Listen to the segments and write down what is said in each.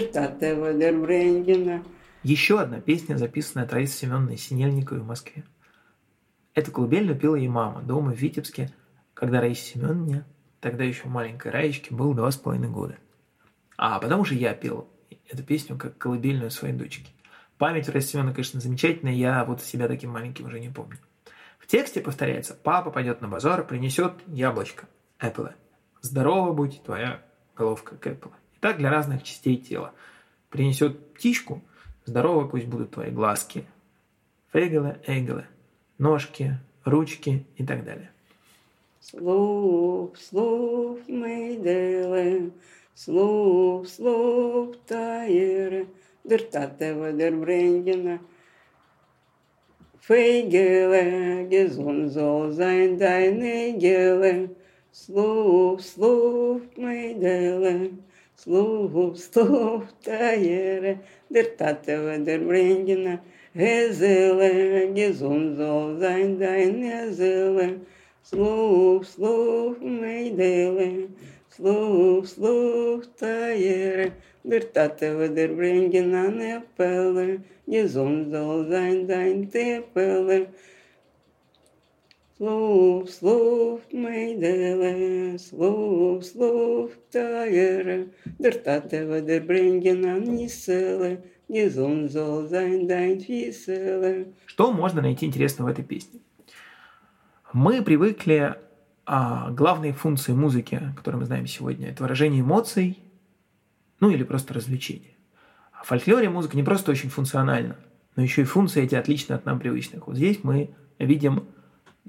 Дертатева, дербрендина. Еще одна песня, записанная от Раисы Семеновны Синельниковой в Москве. Эту колыбельную пела ей мама дома в Витебске, когда Раисе Семеновне, тогда еще маленькой Раечке, было два с половиной года. А потом уже я пел эту песню как колыбельную своей дочке. Память у Раисы Семеновны, конечно, замечательная, я вот себя таким маленьким уже не помню. В тексте повторяется «Папа пойдет на базар, принесет яблочко, эппле. Здорово будь твоя головка к эппле». И так для разных частей тела. Принесет птичку, здорово пусть будут твои глазки, фегеле, эгеле, ножки, ручки и так далее. Слух, слух, мейделе, слух, слух, таере, дертатева, дербрендина. Фейгеле, gesund soll sein dein Egele. Sluch, sluch, meidele. Sluch, Слугу стуфтаере, дыртатева дырбрингина, Гезеле, гизунзо, зайдай незеле, Слух, слух, мейделе, слух, слух, таере, Дыртатева дырбрингина, не пеле, Гизунзо, зайдай тепеле, שלאָף, שלאָף, מיידעלע, שלאָף, שלאָף, טײַערע, דער טאַטע וועט דיר ברענגען אַ ניסעלע, געזונט זאָל זײַן דײַן פֿיסעלע. Что можно найти интересного в этой песне? Мы привыкли а, главные функции музыки, которые мы знаем сегодня, это выражение эмоций, ну или просто развлечение. А в фольклоре музыка не просто очень функциональна, но еще и функции эти отличны от нам привычных. Вот здесь мы видим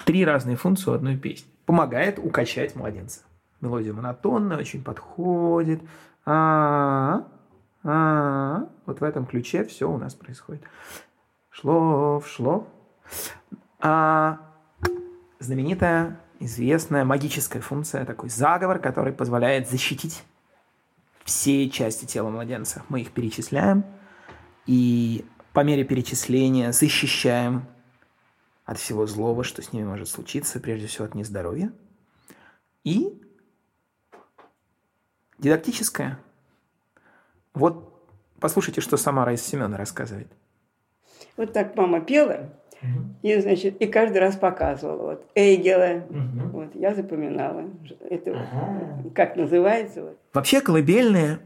три разные функции у одной песни. Помогает укачать младенца. Мелодия монотонная, очень подходит. А, а, вот в этом ключе все у нас происходит. Шло, шло. А, знаменитая, известная магическая функция, такой заговор, который позволяет защитить все части тела младенца. Мы их перечисляем, и по мере перечисления защищаем от всего злого, что с ними может случиться, прежде всего от нездоровья. И дидактическое. Вот послушайте, что сама Раиса Семеновна рассказывает. Вот так мама пела, и, значит, и каждый раз показывала. Вот Эйгела, вот, я запоминала. Это вот, как называется. Вот. Вообще колыбельные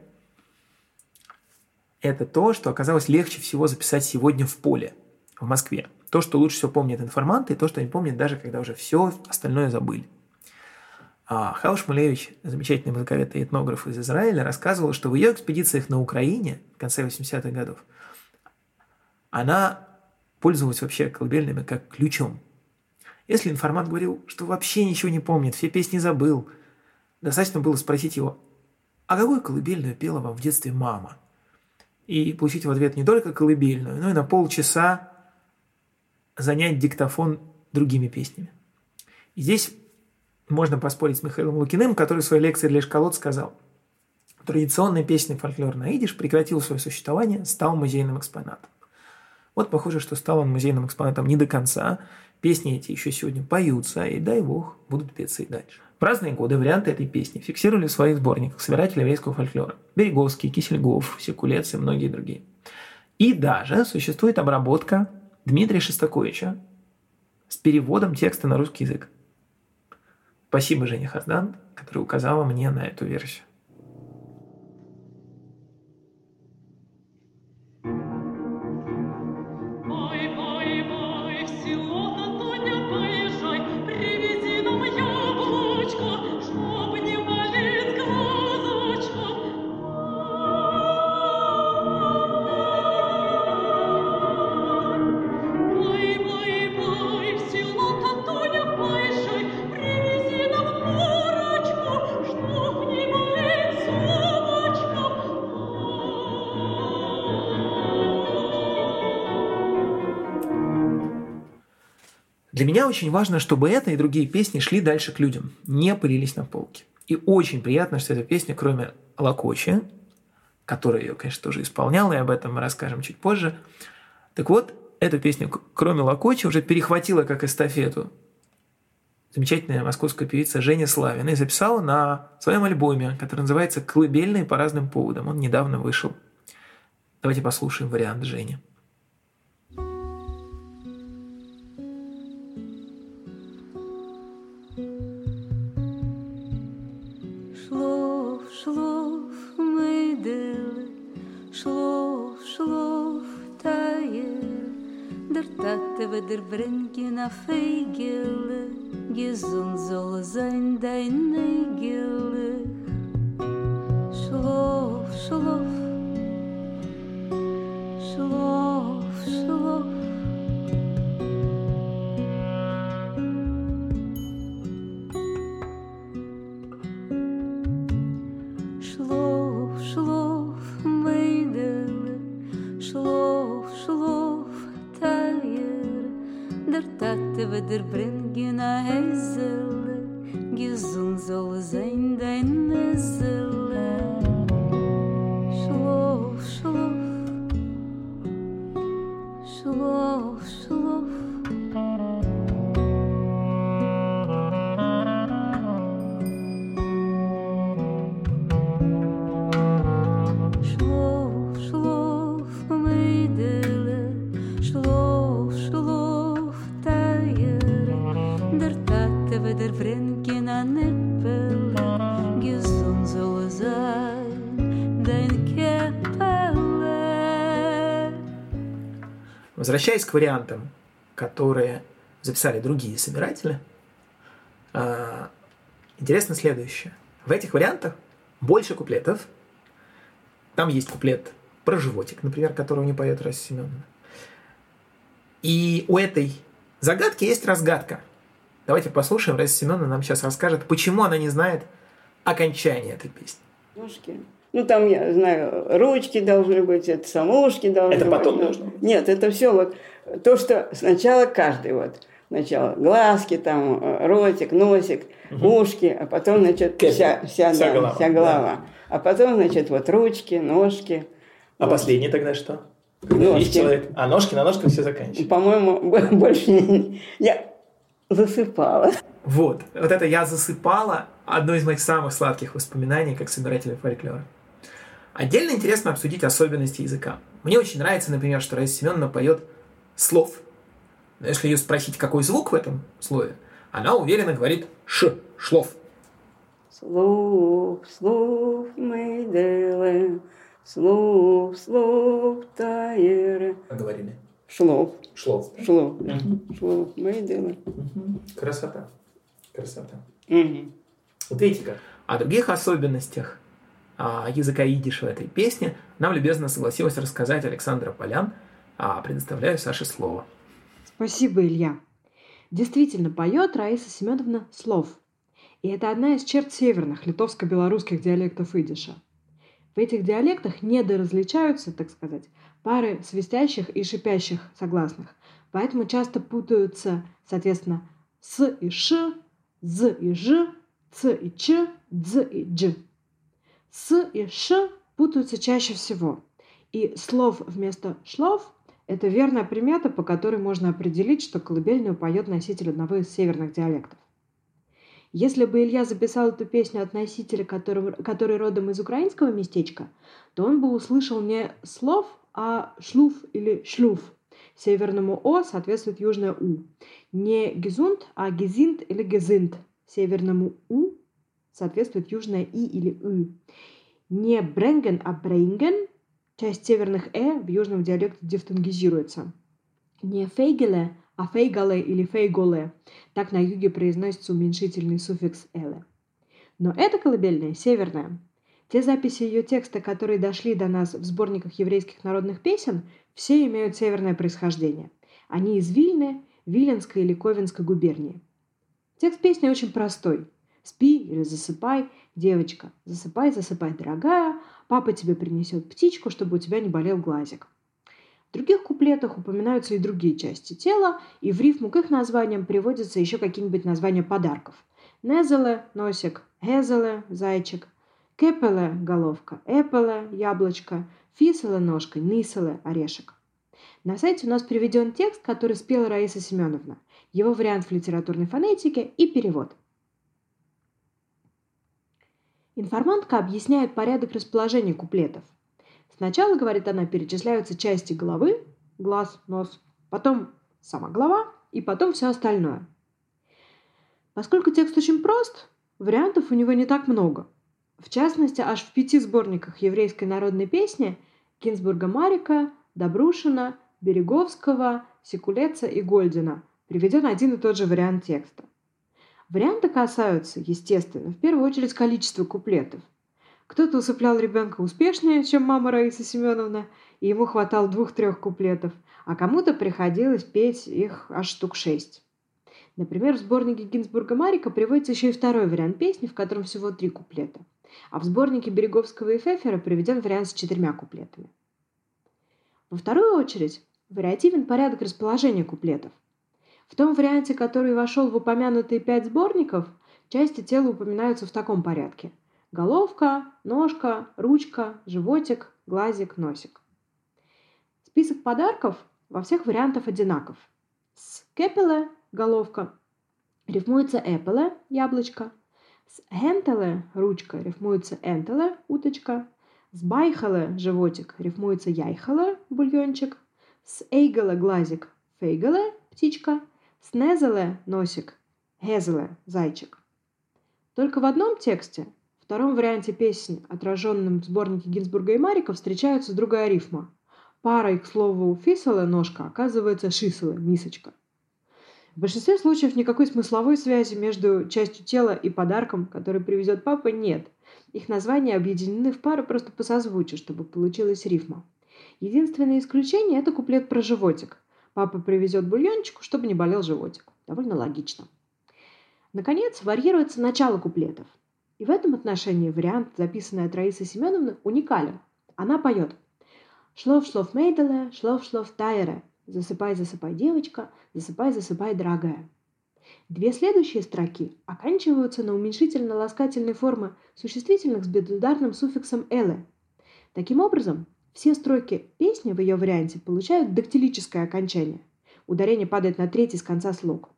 – это то, что оказалось легче всего записать сегодня в поле, в Москве. То, что лучше всего помнят информанты, и то, что они помнят даже когда уже все остальное забыли. А Хау Шмулевич, замечательный музыковед и этнограф из Израиля, рассказывал, что в ее экспедициях на Украине в конце 80-х годов она пользовалась вообще колыбельными как ключом. Если информант говорил, что вообще ничего не помнит, все песни забыл, достаточно было спросить его, а какую колыбельную пела вам в детстве мама? И получить в ответ не только колыбельную, но и на полчаса занять диктофон другими песнями. И здесь можно поспорить с Михаилом Лукиным, который в своей лекции для школот сказал, традиционная песня фольклор на идиш прекратил свое существование, стал музейным экспонатом. Вот похоже, что стал он музейным экспонатом не до конца. Песни эти еще сегодня поются, и дай бог, будут петься и дальше. В разные годы варианты этой песни фиксировали в своих сборниках собиратели еврейского фольклора. Береговский, Кисельгов, Секулец и многие другие. И даже существует обработка Дмитрия Шестаковича с переводом текста на русский язык. Спасибо Жене Хаздан, которая указала мне на эту версию. Для меня очень важно, чтобы эта и другие песни шли дальше к людям, не пылились на полке. И очень приятно, что эта песня, кроме Лакочи, который ее, конечно, тоже исполнял, и об этом мы расскажем чуть позже. Так вот, эту песню, кроме Лакочи, уже перехватила как эстафету замечательная московская певица Женя Славина и записала на своем альбоме, который называется «Колыбельные по разным поводам». Он недавно вышел. Давайте послушаем вариант Жени. Da wird er bringen auf Egel, gesund soll sein dein Egel. Schlaf, schlaf, Tate wird der bringen a Nippele, gesund soll sein dein Käppele. Возвращаясь к вариантам, которые записали другие собиратели, а, интересно следующее. В этих вариантах больше куплетов. Там есть куплет про животик, например, которого не поет Рася Семеновна. И у этой загадки есть разгадка. Давайте послушаем. Рася Семеновна нам сейчас расскажет, почему она не знает окончания этой песни. Ножки. Ну, там, я знаю, ручки должны быть, это самушки должны Это быть. потом Ну, должно быть. Нет, это все вот то, что сначала каждый вот. Сначала глазки, там, э, ротик, носик, ушки, а потом, значит, вся, вся, Вся да, голова, вся голова. А потом, значит, вот ручки, ножки. А последний тогда что? Ножки. Человек. А ножки на ножках все заканчивается. По-моему, бо- больше не... Я засыпала. Вот. Вот это «Я засыпала» – одно из моих самых сладких воспоминаний как собирателя фольклора. Отдельно интересно обсудить особенности языка. Мне очень нравится, например, что Раиса Семеновна поет слов. Но если ее спросить, какой звук в этом слове, она уверенно говорит «ш», «шлов». Слов, слов мы делаем, слов, слов таеры. Говорили. Шлов, «Шлов». шлов, да. Шлов мы делаем. Красота. Красота. Мгм. Вот видите как. О других особенностях а, языка идиш в этой песне нам любезно согласилась рассказать Александра Полян. А, предоставляю Саше слово. Спасибо, Илья. Действительно, поет Раиса Семеновна слов. И это одна из черт северных литовско-белорусских диалектов идиша. В этих диалектах недоразличаются, так сказать, пары свистящих и шипящих согласных, поэтому часто путаются, соответственно, с и ш, з и ж, ц и ч, дз и дж. С и ш путаются чаще всего. И слов вместо шлов – это верная примета, по которой можно определить, что колыбельную поет носитель одного из северных диалектов. Если бы Илья записал эту песню от носителя, который, который родом из украинского местечка, то он бы услышал не слов, а шлюф или шлюф. Северному О соответствует южное У. Не гезунд, а гезинт или гезинт. Северному У соответствует южное И или И. Не бренген, а бренген. Часть северных Э в южном диалекте дифтонгизируется. Не фейгеле, а фейгале или фейголе. Так на юге произносится уменьшительный суффикс «эле». Но эта колыбельная северная. Те записи ее текста, которые дошли до нас в сборниках еврейских народных песен, все имеют северное происхождение. Они из Вильны, Виленской или Ковенской губернии. Текст песни очень простой. Спи или засыпай, девочка. Засыпай, засыпай, дорогая. Папа тебе принесет птичку, чтобы у тебя не болел глазик. других куплетах упоминаются и другие части тела, и в рифму к их названиям приводятся еще какие-нибудь названия подарков. Незеле – носик, гезеле – зайчик, кепеле – головка, эпеле – яблочко, фиселе – ножка, ниселе – орешек. На сайте у нас приведен текст, который спела Раиса Семеновна, его вариант в литературной фонетике и перевод. Информантка объясняет порядок расположения куплетов. Сначала, говорит она, перечисляются части головы, глаз, нос, потом сама голова и потом все остальное. Поскольку текст очень прост, вариантов у него не так много. В частности, аж в пяти сборниках еврейской народной песни Кинзбурга Марика, Добрушина, Береговского, Секулеца и Гольдина приведен один и тот же вариант текста. Варианты касаются, естественно, в первую очередь количества куплетов – кто-то усыплял ребенка успешнее, чем мама Раиса Семеновна, и ему хватало двух-трех куплетов, а кому-то приходилось петь их аж штук шесть. Например, в сборнике Гинзбурга Марика приводится еще и второй вариант песни, в котором всего три куплета. А в сборнике Береговского и Фефера приведен вариант с четырьмя куплетами. Во вторую очередь, вариативен порядок расположения куплетов. В том варианте, который вошел в упомянутые пять сборников, части тела упоминаются в таком порядке – Головка, ножка, ручка, животик, глазик, носик. Список подарков во всех вариантах одинаков. С кепеле – головка, рифмуется эпеле – яблочко. С хентеле – ручка, рифмуется энтеле – уточка. С байхеле – животик, рифмуется яйхеле – бульончик. С эйгеле – глазик, фейгеле – птичка. С незеле – носик, гезеле – зайчик. Только в одном тексте втором варианте песен, отраженном в сборнике Гинзбурга и Марика, встречаются другая рифма. Парой, к слову, фисала ножка оказывается шисала, мисочка. В большинстве случаев никакой смысловой связи между частью тела и подарком, который привезет папа, нет. Их названия объединены в пары просто по созвучию, чтобы получилась рифма. Единственное исключение – это куплет про животик. Папа привезет бульончику, чтобы не болел животик. Довольно логично. Наконец, варьируется начало куплетов – и в этом отношении вариант, записанный от Раисы Семеновны, уникален. Она поет «Шлов, шлов, мейделе, шлов, шлов, тайре». «Засыпай, засыпай, девочка, засыпай, засыпай, дорогая». Две следующие строки оканчиваются на уменьшительно-ласкательной формы существительных с безударным суффиксом «эле». Таким образом, все строки песни в ее варианте получают дактилическое окончание. Ударение падает на третий с конца слог.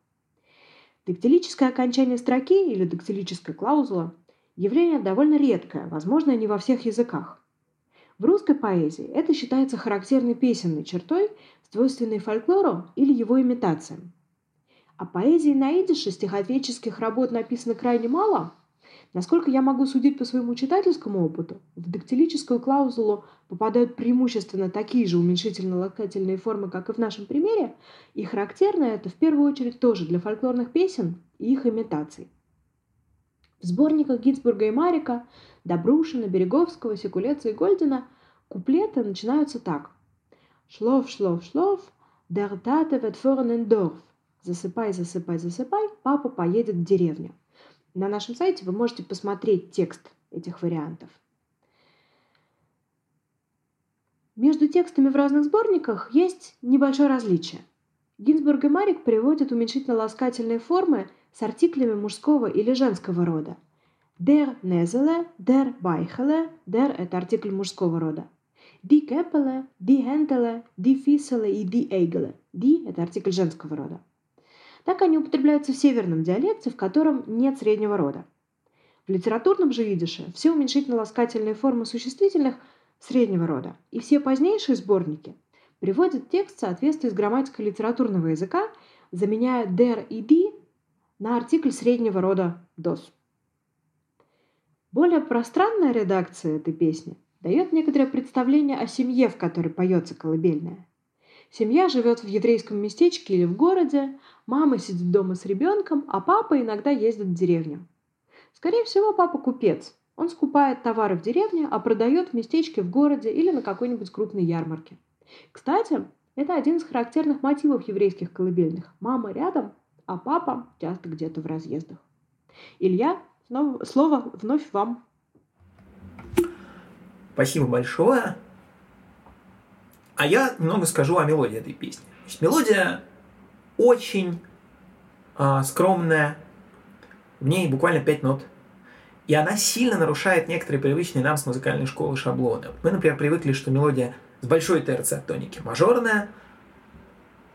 Дактилическое окончание строки или дактилическая клаузула Явление довольно редкое, возможно, не во всех языках. В русской поэзии это считается характерной песенной чертой, свойственной фольклору или его имитациям. А поэзии на идише стихотворческих работ написано крайне мало. Насколько я могу судить по своему читательскому опыту, в дактилическую клаузулу попадают преимущественно такие же уменьшительно-локательные формы, как и в нашем примере, и характерно это в первую очередь тоже для фольклорных песен и их имитаций. В сборниках Гинзбурга и Марика, Добрушина, Береговского, Секулеца и Гольдина куплеты начинаются так. Шлов, шлов, шлов, wird fahren Dorf. Засыпай, засыпай, засыпай, папа поедет в деревню. На нашем сайте вы можете посмотреть текст этих вариантов. Между текстами в разных сборниках есть небольшое различие. Гинзбург и Марик приводят уменьшительно-ласкательные формы с артиклями мужского или женского рода. Der Nesele, der Байхеле, der – это артикль мужского рода. Die Кепеле, die Хентеле, die Фиселе и die Эйгеле. Die – это артикль женского рода. Так они употребляются в северном диалекте, в котором нет среднего рода. В литературном же идише все уменьшительно-ласкательные формы существительных среднего рода, и все позднейшие сборники приводят текст в соответствии с грамматикой литературного языка, заменяя der и die на артикль среднего рода «дос». Более пространная редакция этой песни дает некоторое представление о семье, в которой поется колыбельная. Семья живет в еврейском местечке или в городе, мама сидит дома с ребенком, а папа иногда ездит в деревню. Скорее всего, папа купец. Он скупает товары в деревне, а продает в местечке в городе или на какой-нибудь крупной ярмарке. Кстати, это один из характерных мотивов еврейских колыбельных. Мама рядом, а папа часто где-то в разъездах. Илья, снова, слово вновь вам. Спасибо большое. А я немного скажу о мелодии этой песни. Значит, мелодия очень а, скромная, в ней буквально пять нот. И она сильно нарушает некоторые привычные нам с музыкальной школы шаблоны. Мы, например, привыкли, что мелодия с большой терцией тоники мажорная,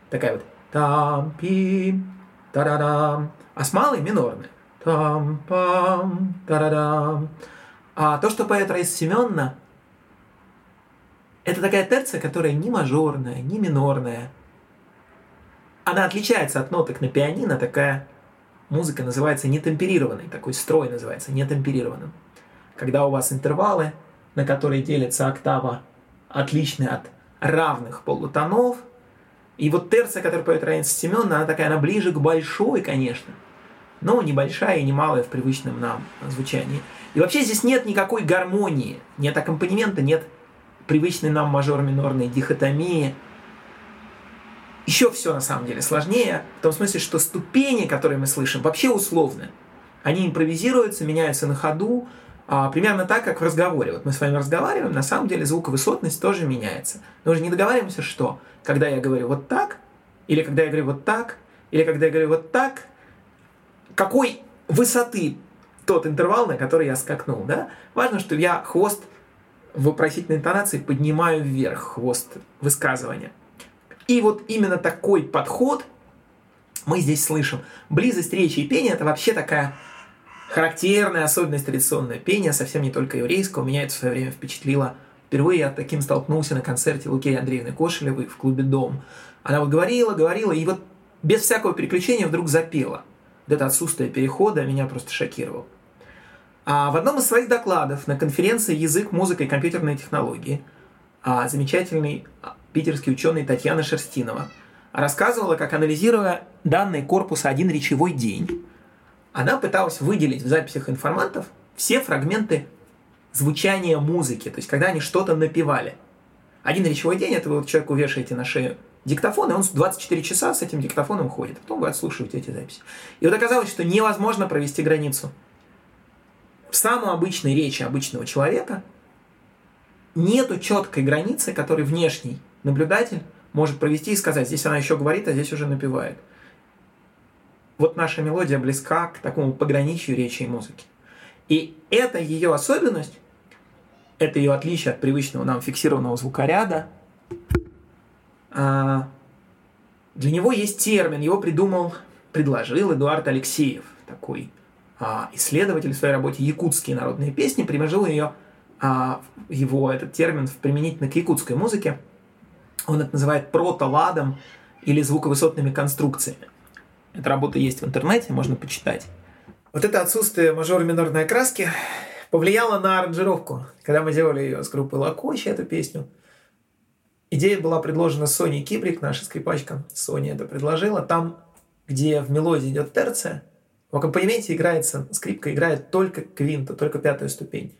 такая вот там пи тарарам, а с малой минорная. Там пам тарарам. А то, что поет Раиса Семеновна, это такая терция, которая не мажорная, не минорная. Она отличается от ноток на пианино, такая музыка называется нетемперированной, такой строй называется нетемперированным. Когда у вас интервалы, на которые делится октава, отличны от равных полутонов, и вот терция, которую поет Раиса Семеновна, она такая, она ближе к большой, конечно, но небольшая и не малая в привычном нам звучании. И вообще здесь нет никакой гармонии, нет аккомпанемента, нет привычной нам мажор-минорной дихотомии. Еще все на самом деле сложнее, в том смысле, что ступени, которые мы слышим, вообще условны. Они импровизируются, меняются на ходу, а, примерно так, как в разговоре. Вот мы с вами разговариваем, на самом деле звуковысотность тоже меняется. Мы уже не договариваемся, что когда я говорю вот так, или когда я говорю вот так, или когда я говорю вот так, какой высоты тот интервал, на который я скакнул. Да? Важно, что я хвост вопросительной интонации поднимаю вверх, хвост высказывания. И вот именно такой подход мы здесь слышим. Близость речи и пения – это вообще такая характерная особенность традиционного пения, совсем не только еврейского. Меня это в свое время впечатлило. Впервые я таким столкнулся на концерте Луки Андреевны Кошелевой в клубе «Дом». Она вот говорила, говорила, и вот без всякого переключения вдруг запела. Вот это отсутствие перехода меня просто шокировало. А в одном из своих докладов на конференции «Язык, музыка и компьютерные технологии» а, замечательный питерский ученый Татьяна Шерстинова рассказывала, как анализируя данные корпуса «Один речевой день», она пыталась выделить в записях информантов все фрагменты звучания музыки, то есть когда они что-то напевали. Один речевой день – это вы вот человеку вешаете на шею диктофон, и он 24 часа с этим диктофоном ходит. Потом вы отслушиваете эти записи. И вот оказалось, что невозможно провести границу – в самой обычной речи обычного человека нету четкой границы, которой внешний наблюдатель может провести и сказать, здесь она еще говорит, а здесь уже напевает. Вот наша мелодия близка к такому пограничью речи и музыки. И это ее особенность, это ее отличие от привычного нам фиксированного звукоряда. А, для него есть термин, его придумал, предложил Эдуард Алексеев, такой исследователь в своей работе «Якутские народные песни» приложил ее, а, его этот термин применительно к якутской музыке. Он это называет протоладом или звуковысотными конструкциями. Эта работа есть в интернете, можно почитать. Вот это отсутствие мажор-минорной окраски повлияло на аранжировку. Когда мы делали ее с группой Лакочи, эту песню, идея была предложена Соней Кибрик, наша скрипачка. Соня это предложила. Там, где в мелодии идет терция, в аккомпанементе играется, скрипка играет только квинту, только пятую ступень.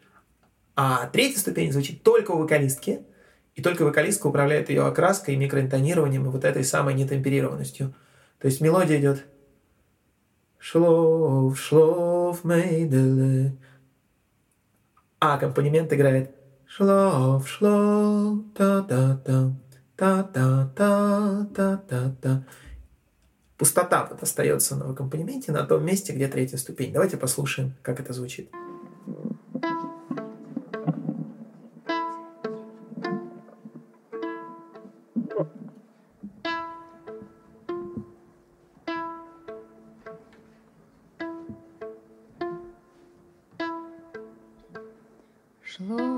А третья ступень звучит только у вокалистки, и только вокалистка управляет ее окраской, микроинтонированием и вот этой самой нетемперированностью. То есть мелодия идет шлов, шлов, мейделе. А аккомпанемент играет шлов, шлов, та-та-та, та-та-та, та-та-та пустота вот остается на аккомпанементе на том месте, где третья ступень. Давайте послушаем, как это звучит. Шло,